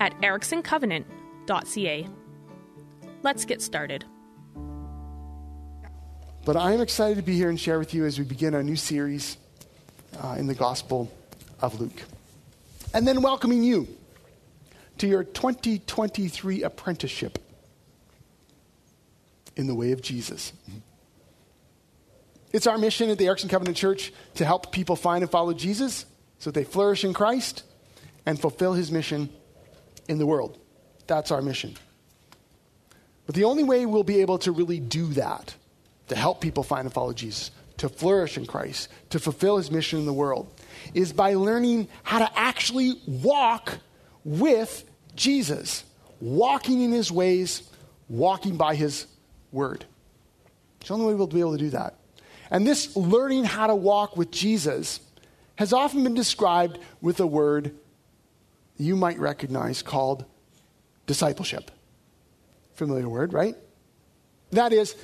at ericksoncovenant.ca. Let's get started. But I am excited to be here and share with you as we begin our new series uh, in the Gospel of Luke. And then welcoming you to your 2023 apprenticeship in the way of Jesus. It's our mission at the Erickson Covenant Church to help people find and follow Jesus so that they flourish in Christ and fulfill his mission in the world. That's our mission. But the only way we'll be able to really do that, to help people find and follow Jesus, to flourish in Christ, to fulfill his mission in the world, is by learning how to actually walk with Jesus, walking in his ways, walking by his word. It's the only way we'll be able to do that. And this learning how to walk with Jesus has often been described with the word you might recognize called discipleship. Familiar word, right? That is,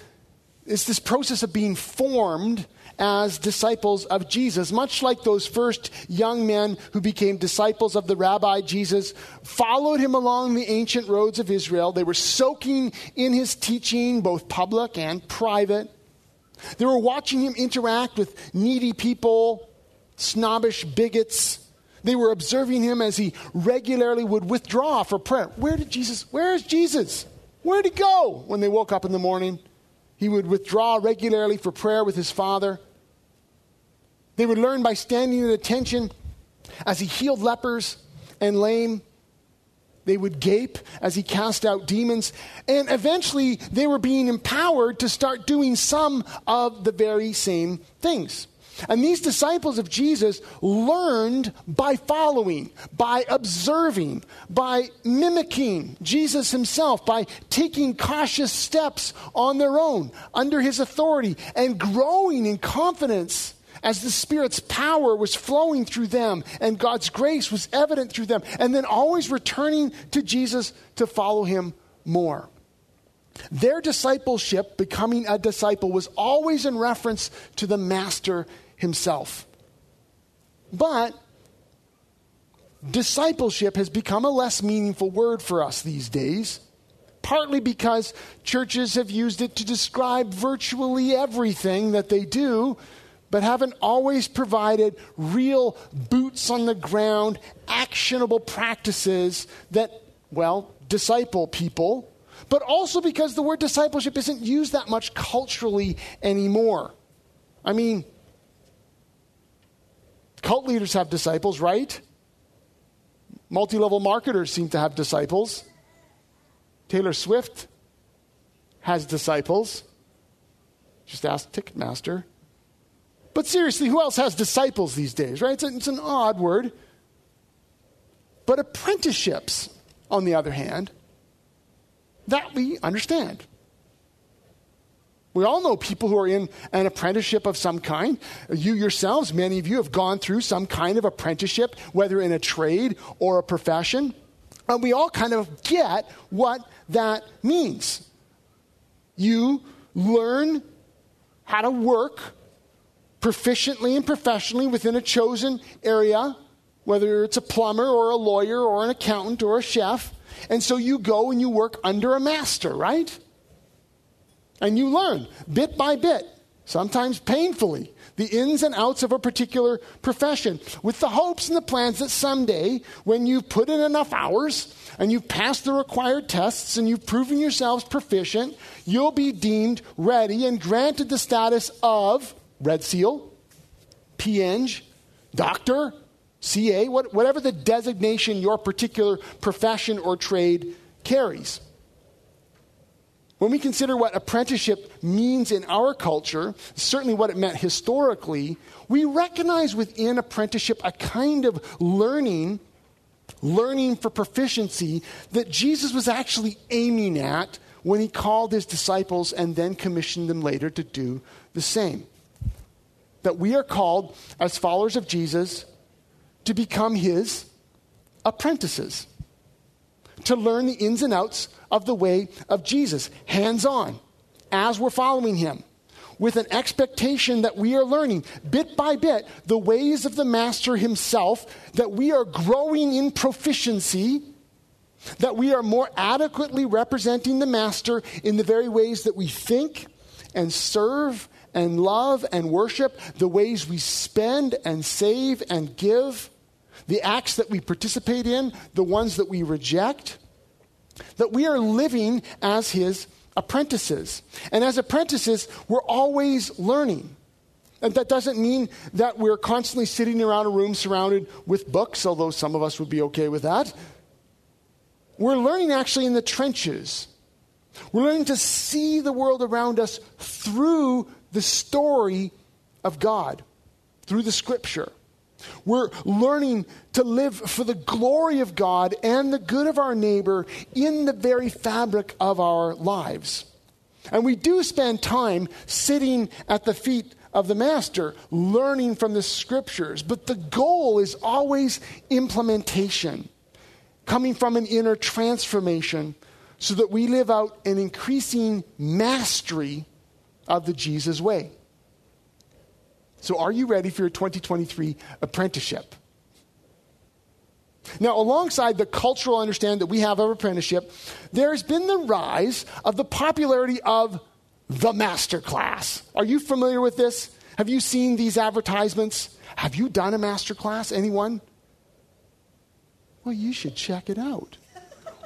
it's this process of being formed as disciples of Jesus, much like those first young men who became disciples of the rabbi Jesus, followed him along the ancient roads of Israel. They were soaking in his teaching, both public and private. They were watching him interact with needy people, snobbish bigots, they were observing him as he regularly would withdraw for prayer. Where did Jesus, where is Jesus? Where'd he go? When they woke up in the morning, he would withdraw regularly for prayer with his father. They would learn by standing at attention as he healed lepers and lame. They would gape as he cast out demons. And eventually, they were being empowered to start doing some of the very same things. And these disciples of Jesus learned by following, by observing, by mimicking Jesus himself, by taking cautious steps on their own under his authority and growing in confidence as the Spirit's power was flowing through them and God's grace was evident through them, and then always returning to Jesus to follow him more. Their discipleship, becoming a disciple, was always in reference to the Master himself. But discipleship has become a less meaningful word for us these days, partly because churches have used it to describe virtually everything that they do, but haven't always provided real boots on the ground, actionable practices that, well, disciple people. But also because the word discipleship isn't used that much culturally anymore. I mean, Cult leaders have disciples, right? Multi level marketers seem to have disciples. Taylor Swift has disciples. Just ask Ticketmaster. But seriously, who else has disciples these days, right? It's, a, it's an odd word. But apprenticeships, on the other hand, that we understand. We all know people who are in an apprenticeship of some kind. You yourselves, many of you, have gone through some kind of apprenticeship, whether in a trade or a profession. And we all kind of get what that means. You learn how to work proficiently and professionally within a chosen area, whether it's a plumber or a lawyer or an accountant or a chef. And so you go and you work under a master, right? And you learn bit by bit, sometimes painfully, the ins and outs of a particular profession with the hopes and the plans that someday, when you've put in enough hours and you've passed the required tests and you've proven yourselves proficient, you'll be deemed ready and granted the status of Red Seal, PEng, Doctor, CA, whatever the designation your particular profession or trade carries. When we consider what apprenticeship means in our culture, certainly what it meant historically, we recognize within apprenticeship a kind of learning learning for proficiency that Jesus was actually aiming at when he called his disciples and then commissioned them later to do the same. That we are called, as followers of Jesus, to become his apprentices, to learn the ins and outs of the way of Jesus, hands on, as we're following him with an expectation that we are learning bit by bit the ways of the Master himself, that we are growing in proficiency, that we are more adequately representing the Master in the very ways that we think and serve and love and worship, the ways we spend and save and give, the acts that we participate in, the ones that we reject, that we are living as his apprentices. And as apprentices, we're always learning. And that doesn't mean that we're constantly sitting around a room surrounded with books, although some of us would be okay with that. We're learning actually in the trenches. We're learning to see the world around us through the story of God, through the scripture. We're learning to live for the glory of God and the good of our neighbor in the very fabric of our lives. And we do spend time sitting at the feet of the Master, learning from the scriptures. But the goal is always implementation, coming from an inner transformation so that we live out an increasing mastery of the Jesus way. So, are you ready for your 2023 apprenticeship? Now, alongside the cultural understanding that we have of apprenticeship, there's been the rise of the popularity of the master class. Are you familiar with this? Have you seen these advertisements? Have you done a master class? Anyone? Well, you should check it out.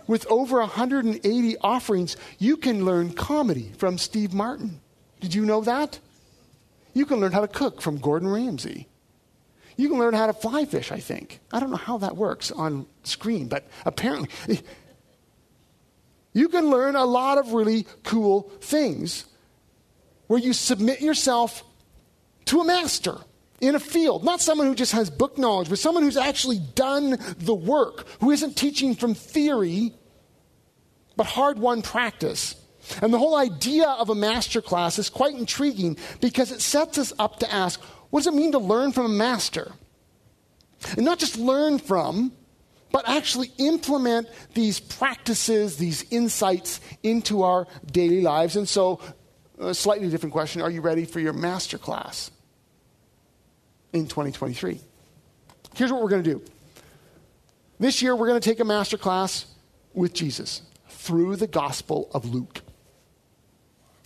With over 180 offerings, you can learn comedy from Steve Martin. Did you know that? You can learn how to cook from Gordon Ramsay. You can learn how to fly fish, I think. I don't know how that works on screen, but apparently. You can learn a lot of really cool things where you submit yourself to a master in a field, not someone who just has book knowledge, but someone who's actually done the work, who isn't teaching from theory, but hard won practice. And the whole idea of a master class is quite intriguing because it sets us up to ask what does it mean to learn from a master? And not just learn from, but actually implement these practices, these insights into our daily lives. And so, a slightly different question are you ready for your master class in 2023? Here's what we're going to do this year, we're going to take a master class with Jesus through the Gospel of Luke.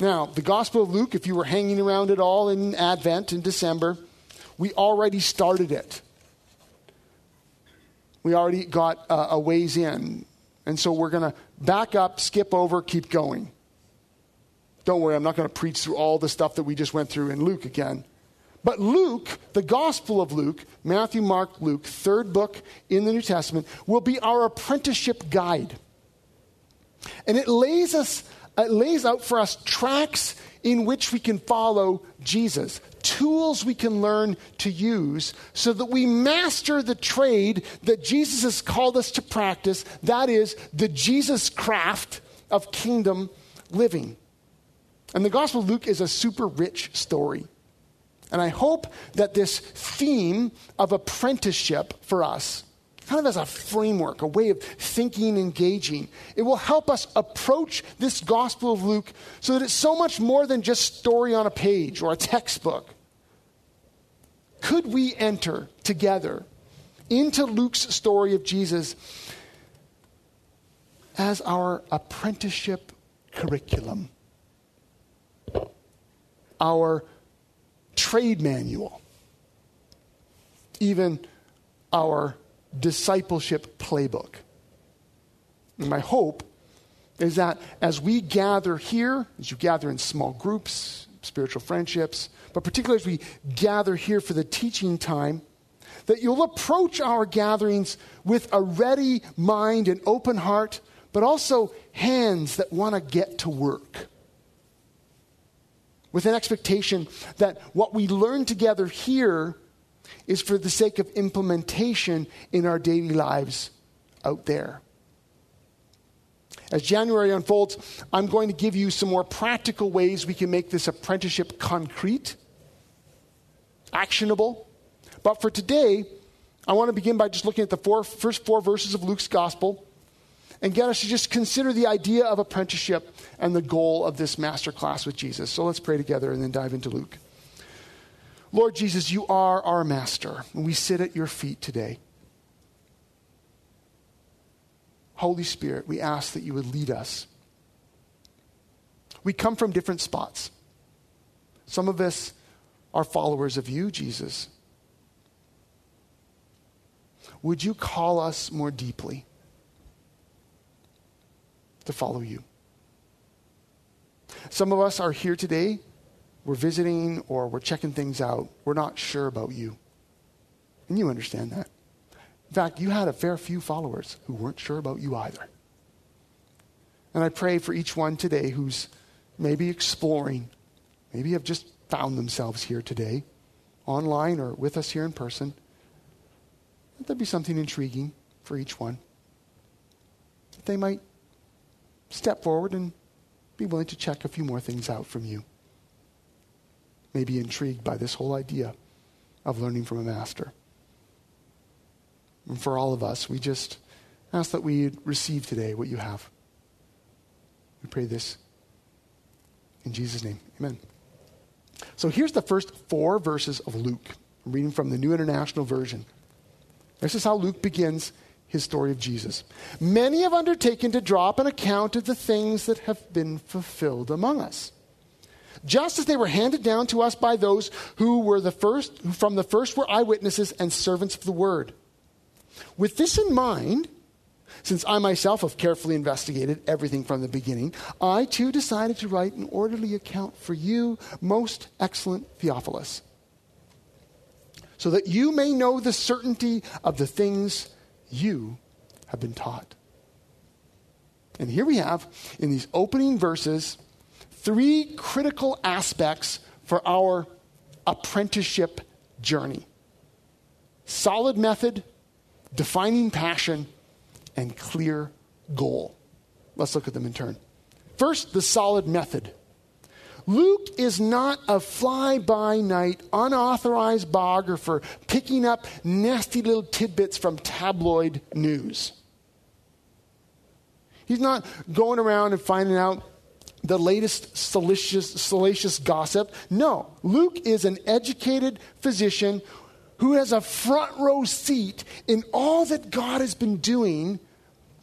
Now, the Gospel of Luke, if you were hanging around at all in Advent in December, we already started it. We already got uh, a ways in. And so we're going to back up, skip over, keep going. Don't worry, I'm not going to preach through all the stuff that we just went through in Luke again. But Luke, the Gospel of Luke, Matthew, Mark, Luke, third book in the New Testament, will be our apprenticeship guide. And it lays us it lays out for us tracks in which we can follow Jesus, tools we can learn to use so that we master the trade that Jesus has called us to practice that is, the Jesus craft of kingdom living. And the Gospel of Luke is a super rich story. And I hope that this theme of apprenticeship for us kind of as a framework, a way of thinking, engaging. It will help us approach this Gospel of Luke so that it's so much more than just story on a page or a textbook. Could we enter together into Luke's story of Jesus as our apprenticeship curriculum, our trade manual, even our discipleship playbook. And my hope is that as we gather here, as you gather in small groups, spiritual friendships, but particularly as we gather here for the teaching time, that you'll approach our gatherings with a ready mind and open heart, but also hands that want to get to work. With an expectation that what we learn together here is for the sake of implementation in our daily lives out there. As January unfolds, I'm going to give you some more practical ways we can make this apprenticeship concrete, actionable. But for today, I want to begin by just looking at the four, first four verses of Luke's gospel and get us to just consider the idea of apprenticeship and the goal of this master class with Jesus. So let's pray together and then dive into Luke. Lord Jesus, you are our master, and we sit at your feet today. Holy Spirit, we ask that you would lead us. We come from different spots. Some of us are followers of you, Jesus. Would you call us more deeply to follow you? Some of us are here today. We're visiting or we're checking things out. We're not sure about you. And you understand that. In fact, you had a fair few followers who weren't sure about you either. And I pray for each one today who's maybe exploring, maybe have just found themselves here today, online or with us here in person. That there be something intriguing for each one. That they might step forward and be willing to check a few more things out from you. Maybe intrigued by this whole idea of learning from a master. And for all of us, we just ask that we receive today what you have. We pray this in Jesus' name. Amen. So here's the first four verses of Luke. I'm reading from the New International Version. This is how Luke begins his story of Jesus. Many have undertaken to draw up an account of the things that have been fulfilled among us. Just as they were handed down to us by those who were the first, who from the first were eyewitnesses and servants of the word. With this in mind, since I myself have carefully investigated everything from the beginning, I too decided to write an orderly account for you, most excellent Theophilus, so that you may know the certainty of the things you have been taught. And here we have, in these opening verses, three critical aspects for our apprenticeship journey solid method, defining passion, and clear goal. Let's look at them in turn. First, the solid method. Luke is not a fly by night, unauthorized biographer picking up nasty little tidbits from tabloid news. He's not going around and finding out the latest salacious, salacious gossip. No, Luke is an educated physician who has a front row seat in all that God has been doing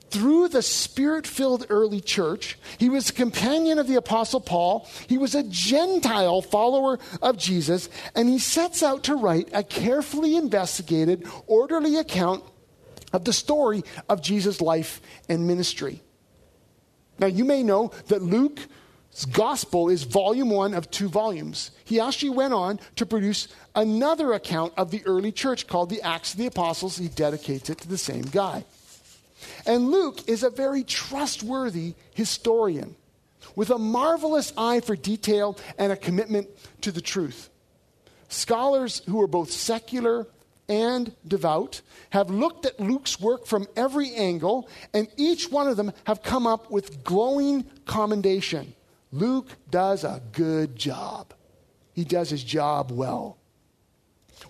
through the spirit filled early church. He was a companion of the Apostle Paul. He was a Gentile follower of Jesus. And he sets out to write a carefully investigated, orderly account of the story of Jesus' life and ministry. Now, you may know that Luke's gospel is volume one of two volumes. He actually went on to produce another account of the early church called the Acts of the Apostles. He dedicates it to the same guy. And Luke is a very trustworthy historian with a marvelous eye for detail and a commitment to the truth. Scholars who are both secular and devout have looked at Luke's work from every angle, and each one of them have come up with glowing commendation. Luke does a good job. He does his job well.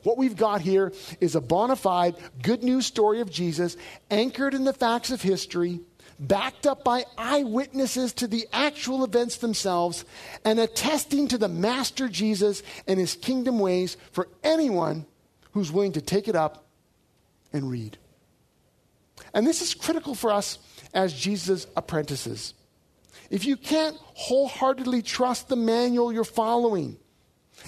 What we've got here is a bona fide good news story of Jesus, anchored in the facts of history, backed up by eyewitnesses to the actual events themselves, and attesting to the Master Jesus and his kingdom ways for anyone who's willing to take it up and read. And this is critical for us as Jesus' apprentices. If you can't wholeheartedly trust the manual you're following,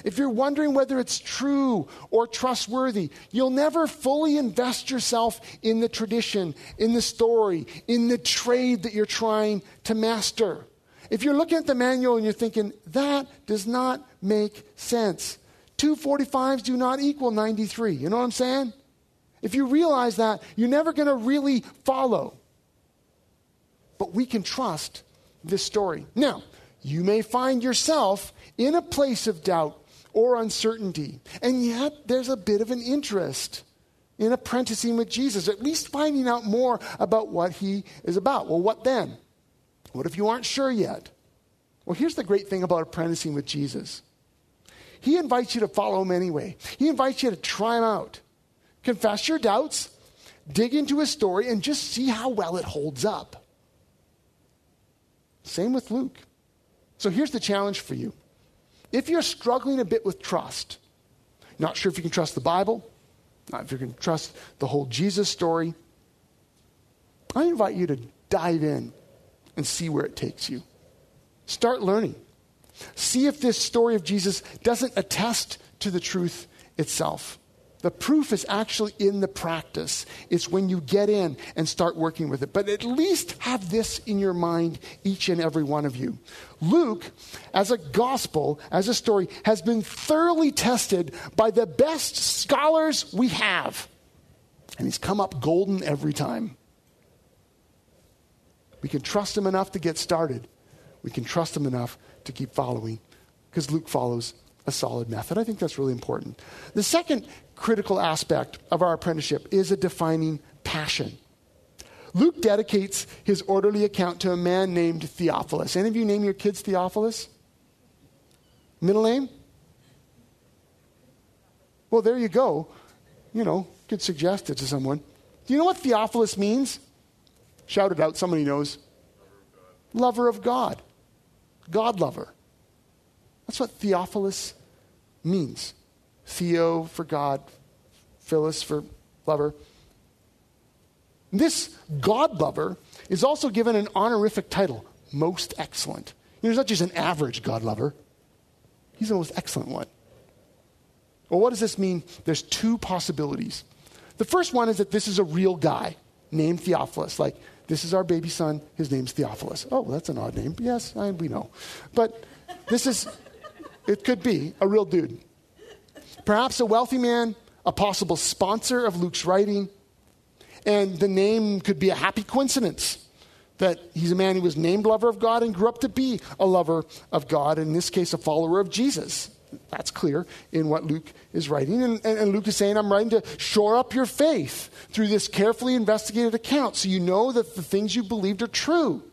if you're wondering whether it's true or trustworthy, you'll never fully invest yourself in the tradition, in the story, in the trade that you're trying to master. If you're looking at the manual and you're thinking, that does not make sense, 245s do not equal 93. You know what I'm saying? If you realize that, you're never going to really follow. But we can trust this story. Now, you may find yourself in a place of doubt or uncertainty, and yet there's a bit of an interest in apprenticing with Jesus, at least finding out more about what he is about. Well, what then? What if you aren't sure yet? Well, here's the great thing about apprenticing with Jesus He invites you to follow him anyway, He invites you to try him out. Confess your doubts, dig into his story, and just see how well it holds up. Same with Luke. So here's the challenge for you. If you're struggling a bit with trust, not sure if you can trust the Bible, not if you can trust the whole Jesus story, I invite you to dive in and see where it takes you. Start learning. See if this story of Jesus doesn't attest to the truth itself. The proof is actually in the practice. It's when you get in and start working with it. But at least have this in your mind, each and every one of you. Luke, as a gospel, as a story, has been thoroughly tested by the best scholars we have. And he's come up golden every time. We can trust him enough to get started. We can trust him enough to keep following because Luke follows a solid method. I think that's really important. The second critical aspect of our apprenticeship is a defining passion. Luke dedicates his orderly account to a man named Theophilus. Any of you name your kids Theophilus? Middle name? Well, there you go. You know, could suggest it to someone. Do you know what Theophilus means? Shout it out, somebody knows. Lover of God. God lover. That's what Theophilus means. Theo for God, Phyllis for lover. This God lover is also given an honorific title, most excellent. You know, he's not just an average God lover, he's the most excellent one. Well, what does this mean? There's two possibilities. The first one is that this is a real guy named Theophilus. Like, this is our baby son, his name's Theophilus. Oh, that's an odd name. Yes, I, we know. But this is, it could be a real dude. Perhaps a wealthy man, a possible sponsor of Luke's writing, and the name could be a happy coincidence that he's a man who was named lover of God and grew up to be a lover of God, in this case, a follower of Jesus. That's clear in what Luke is writing. And, and, and, Luke is saying, I'm writing to shore up your faith through this carefully investigated account so you know that the things you believed are true.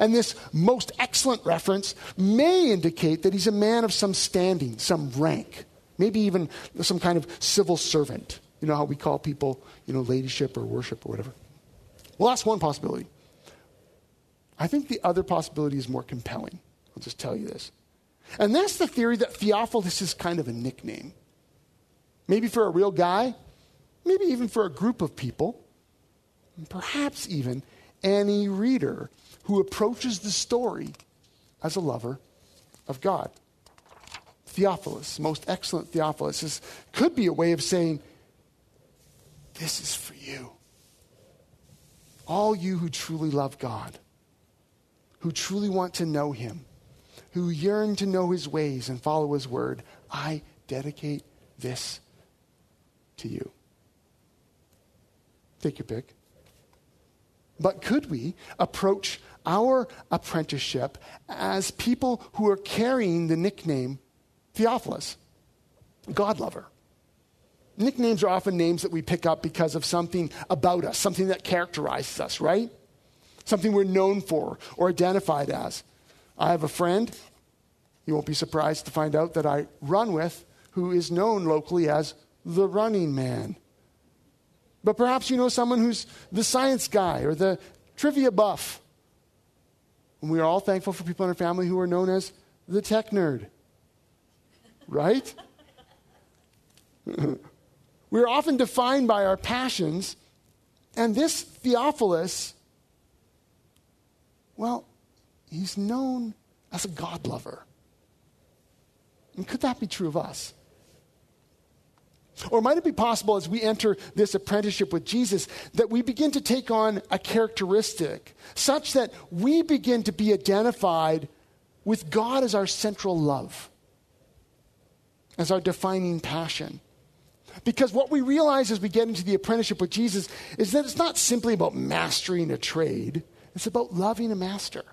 And this most excellent reference may indicate that he's a man of some standing, some rank maybe even some kind of civil servant. You know how we call people, you know, ladyship or worship or whatever. Well, that's one possibility. I think the other possibility is more compelling. I'll just tell you this. And that's the theory that Theophilus is kind of a nickname. Maybe for a real guy, maybe even for a group of people, perhaps even any reader who approaches the story as a lover of God. Theophilus, most excellent Theophilus, is, could be a way of saying, This is for you. All you who truly love God, who truly want to know Him, who yearn to know His ways and follow His word, I dedicate this to you. Take your pick. But could we approach our apprenticeship as people who are carrying the nickname Theophilus, God lover. Nicknames are often names that we pick up because of something about us, something that characterizes us, right? Something we're known for or identified as. I have a friend, you won't be surprised to find out that I run with, who is known locally as the running man. But perhaps you know someone who's the science guy or the trivia buff. And we are all thankful for people in our family who are known as the tech nerd right? We're often defined by our passions, and this Theophilus, well, he's known as a God lover. And could that be true of us? Or might it be possible as we enter this apprenticeship with Jesus that we begin to take on a characteristic such that we begin to be identified with God as our central love? as our defining passion. Because what we realize as we get into the apprenticeship with Jesus is that it's not simply about mastering a trade, it's about loving a master.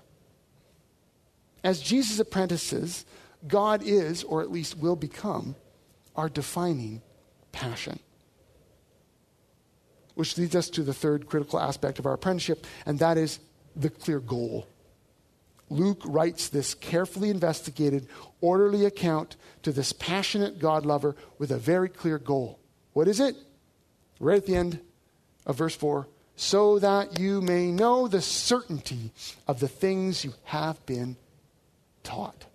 As Jesus' apprentices, God is, or at least will become, our defining passion. which leads us to the third critical aspect of our apprenticeship, and that is the clear goal. Luke writes this carefully investigated, orderly account to this passionate God lover with a very clear goal. What is it? Right at the end of verse 4 so that you may know the certainty of the things you have been taught.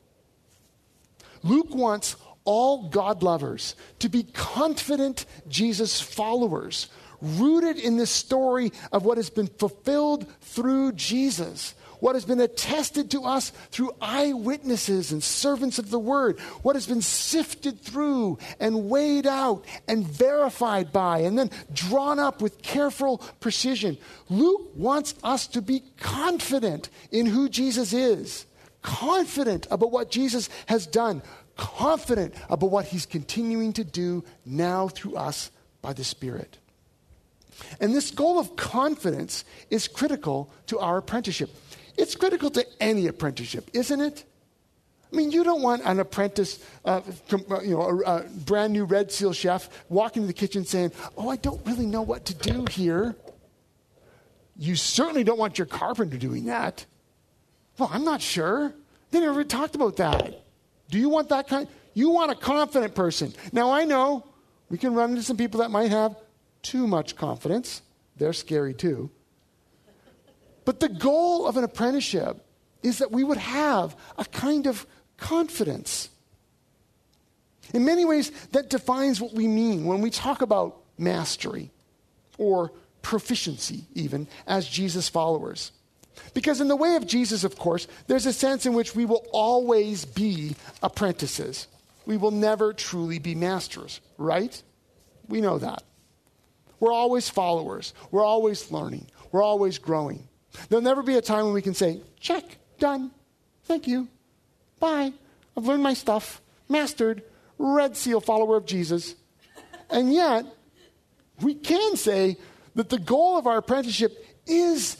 Luke wants all God lovers to be confident Jesus followers, rooted in the story of what has been fulfilled through Jesus what has been attested to us through eyewitnesses and servants of the word, what has been sifted through and weighed out and verified by, and then drawn up with careful precision. Luke wants us to be confident in who Jesus is, confident about what Jesus has done, confident about what he's continuing to do now through us by the Spirit. And this goal of confidence is critical to our apprenticeship. It's critical to any apprenticeship, isn't it? I mean, you don't want an apprentice, uh, uh, you know, a, a, brand new Red Seal chef walking to the kitchen saying, Oh, I don't really know what to do here. You certainly don't want your carpenter doing that. Well, I'm not sure. They never talked about that. Do you want that kind? You want a confident person. Now, I know we can run into some people that might have too much confidence. They're scary too. But the goal of an apprenticeship is that we would have a kind of confidence. In many ways, that defines what we mean when we talk about mastery or proficiency, even as Jesus followers. Because, in the way of Jesus, of course, there's a sense in which we will always be apprentices. We will never truly be masters, right? We know that. We're always followers. We're always learning. We're always growing. There'll never be a time when we can say, check, done, thank you, bye. I've learned my stuff, mastered, red seal follower of Jesus. And yet, we can say that the goal of our apprenticeship is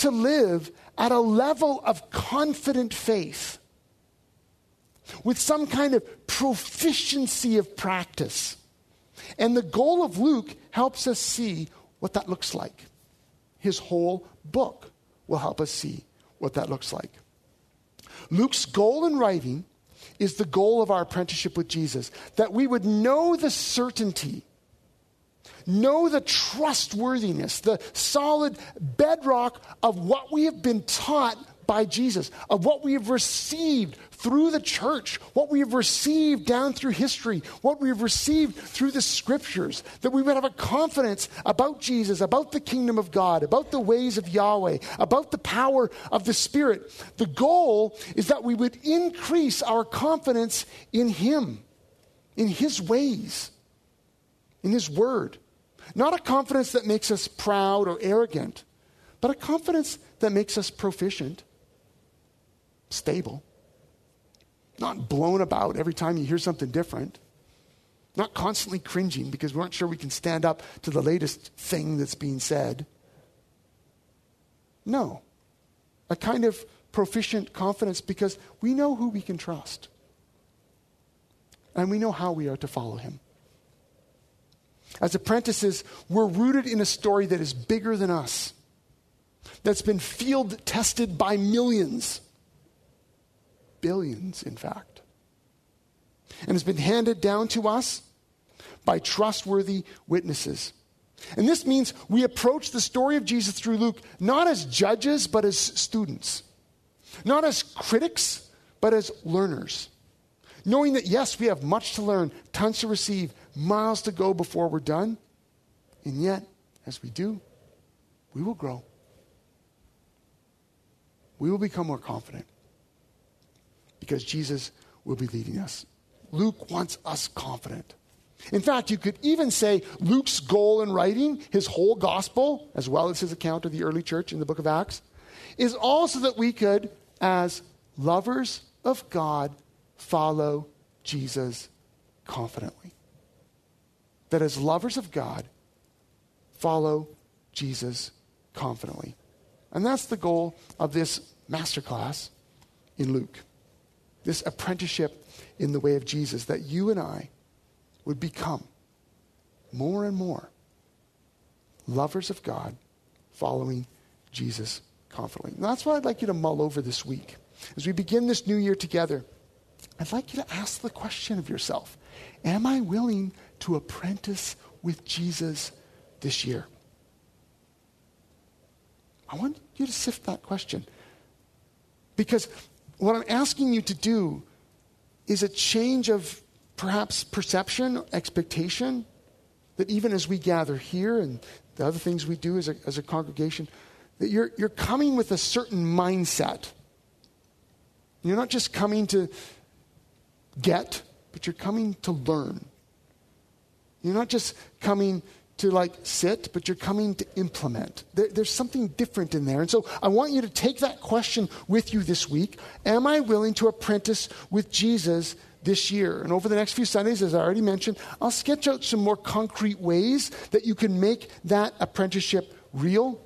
to live at a level of confident faith with some kind of proficiency of practice. And the goal of Luke helps us see what that looks like. His whole book will help us see what that looks like. Luke's goal in writing is the goal of our apprenticeship with Jesus that we would know the certainty, know the trustworthiness, the solid bedrock of what we have been taught by Jesus, of what we have received through the church, what we have received down through history, what we have received through the scriptures, that we would have a confidence about Jesus, about the kingdom of God, about the ways of Yahweh, about the power of the Spirit. The goal is that we would increase our confidence in Him, in His ways, in His word. Not a confidence that makes us proud or arrogant, but a confidence that makes us proficient stable, not blown about every time you hear something different, not constantly cringing because we aren't sure we can stand up to the latest thing that's being said. No, a kind of proficient confidence because we know who we can trust and we know how we are to follow him. As apprentices, we're rooted in a story that is bigger than us, that's been field tested by millions billions, in fact, and has been handed down to us by trustworthy witnesses. And this means we approach the story of Jesus through Luke not as judges, but as students, not as critics, but as learners. Knowing that, yes, we have much to learn, tons to receive, miles to go before we're done. And yet, as we do, we will grow. We will become more confident because Jesus will be leading us. Luke wants us confident. In fact, you could even say Luke's goal in writing his whole gospel, as well as his account of the early church in the book of Acts, is also that we could, as lovers of God, follow Jesus confidently. That as lovers of God, follow Jesus confidently. And that's the goal of this masterclass in Luke this apprenticeship in the way of Jesus, that you and I would become more and more lovers of God, following Jesus confidently. And that's what I'd like you to mull over this week. As we begin this new year together, I'd like you to ask the question of yourself Am I willing to apprentice with Jesus this year? I want you to sift that question. Because what I'm asking you to do is a change of perhaps perception, expectation, that even as we gather here and the other things we do as a, as a congregation, that you're, you're coming with a certain mindset. You're not just coming to get, but you're coming to learn. You're not just coming to like sit, but you're coming to implement. There, there's something different in there. And so I want you to take that question with you this week. Am I willing to apprentice with Jesus this year? And over the next few Sundays, as I already mentioned, I'll sketch out some more concrete ways that you can make that apprenticeship real.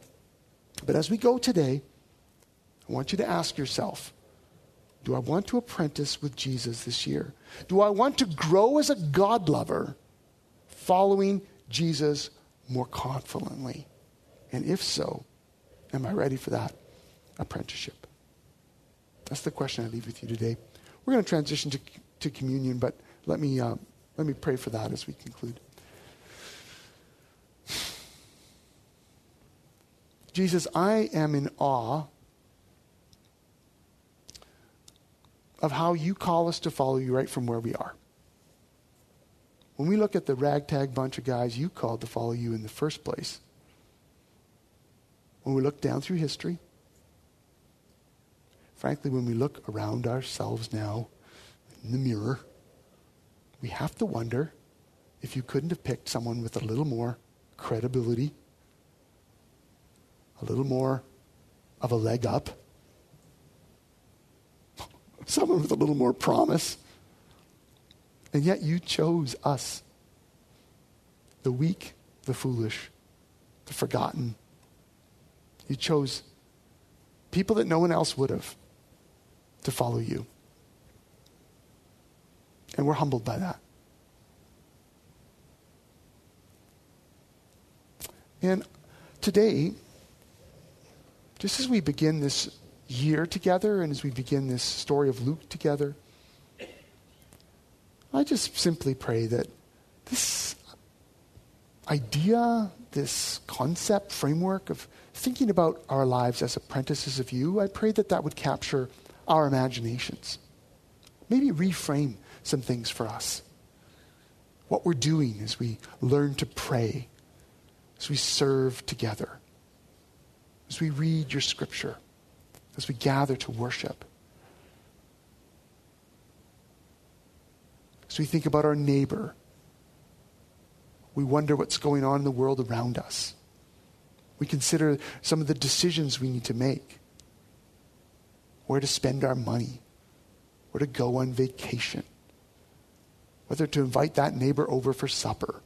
But as we go today, I want you to ask yourself do I want to apprentice with Jesus this year? Do I want to grow as a God lover following Jesus more confidently? And if so, am I ready for that apprenticeship? That's the question I leave with you today. We're going to transition to, to communion, but let me, uh, let me pray for that as we conclude. Jesus, I am in awe of how you call us to follow you right from where we are. When we look at the ragtag bunch of guys you called to follow you in the first place, when we look down through history, frankly, when we look around ourselves now in the mirror, we have to wonder if you couldn't have picked someone with a little more credibility, a little more of a leg up someone with a little more promise. And yet you chose us, the weak, the foolish, the forgotten. You chose people that no one else would have to follow you. And we're humbled by that. And today, just as we begin this year together and as we begin this story of Luke together, I just simply pray that this idea, this concept, framework of thinking about our lives as apprentices of you, I pray that that would capture our imaginations. Maybe reframe some things for us. What we're doing as we learn to pray, as we serve together, as we read your scripture as we gather to worship. As we think about our neighbor, we wonder what's going on in the world around us. We consider some of the decisions we need to make where to spend our money, where to go on vacation, whether to invite that neighbor over for supper.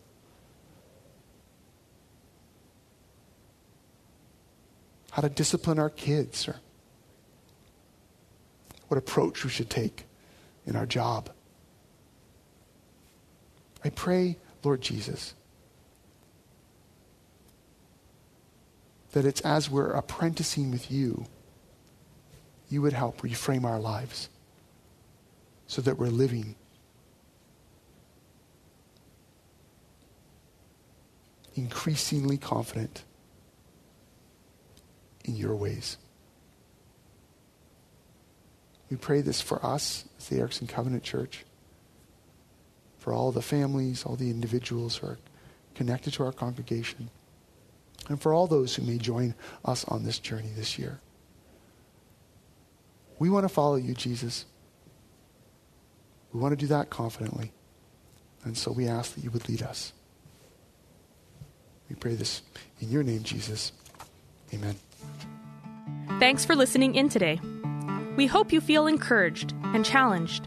How to discipline our kids or what approach we should take in our job. I pray, Lord Jesus, that it's as we're apprenticing with you, you would help reframe our lives so that we're living increasingly confident in your ways. We pray this for us as the Erickson Covenant Church, for all the families, all the individuals who are connected to our congregation, and for all those who may join us on this journey this year. We want to follow you, Jesus. We want to do that confidently. And so we ask that you would lead us. We pray this in your name, Jesus. Amen. Thanks for listening in today. We hope you feel encouraged and challenged.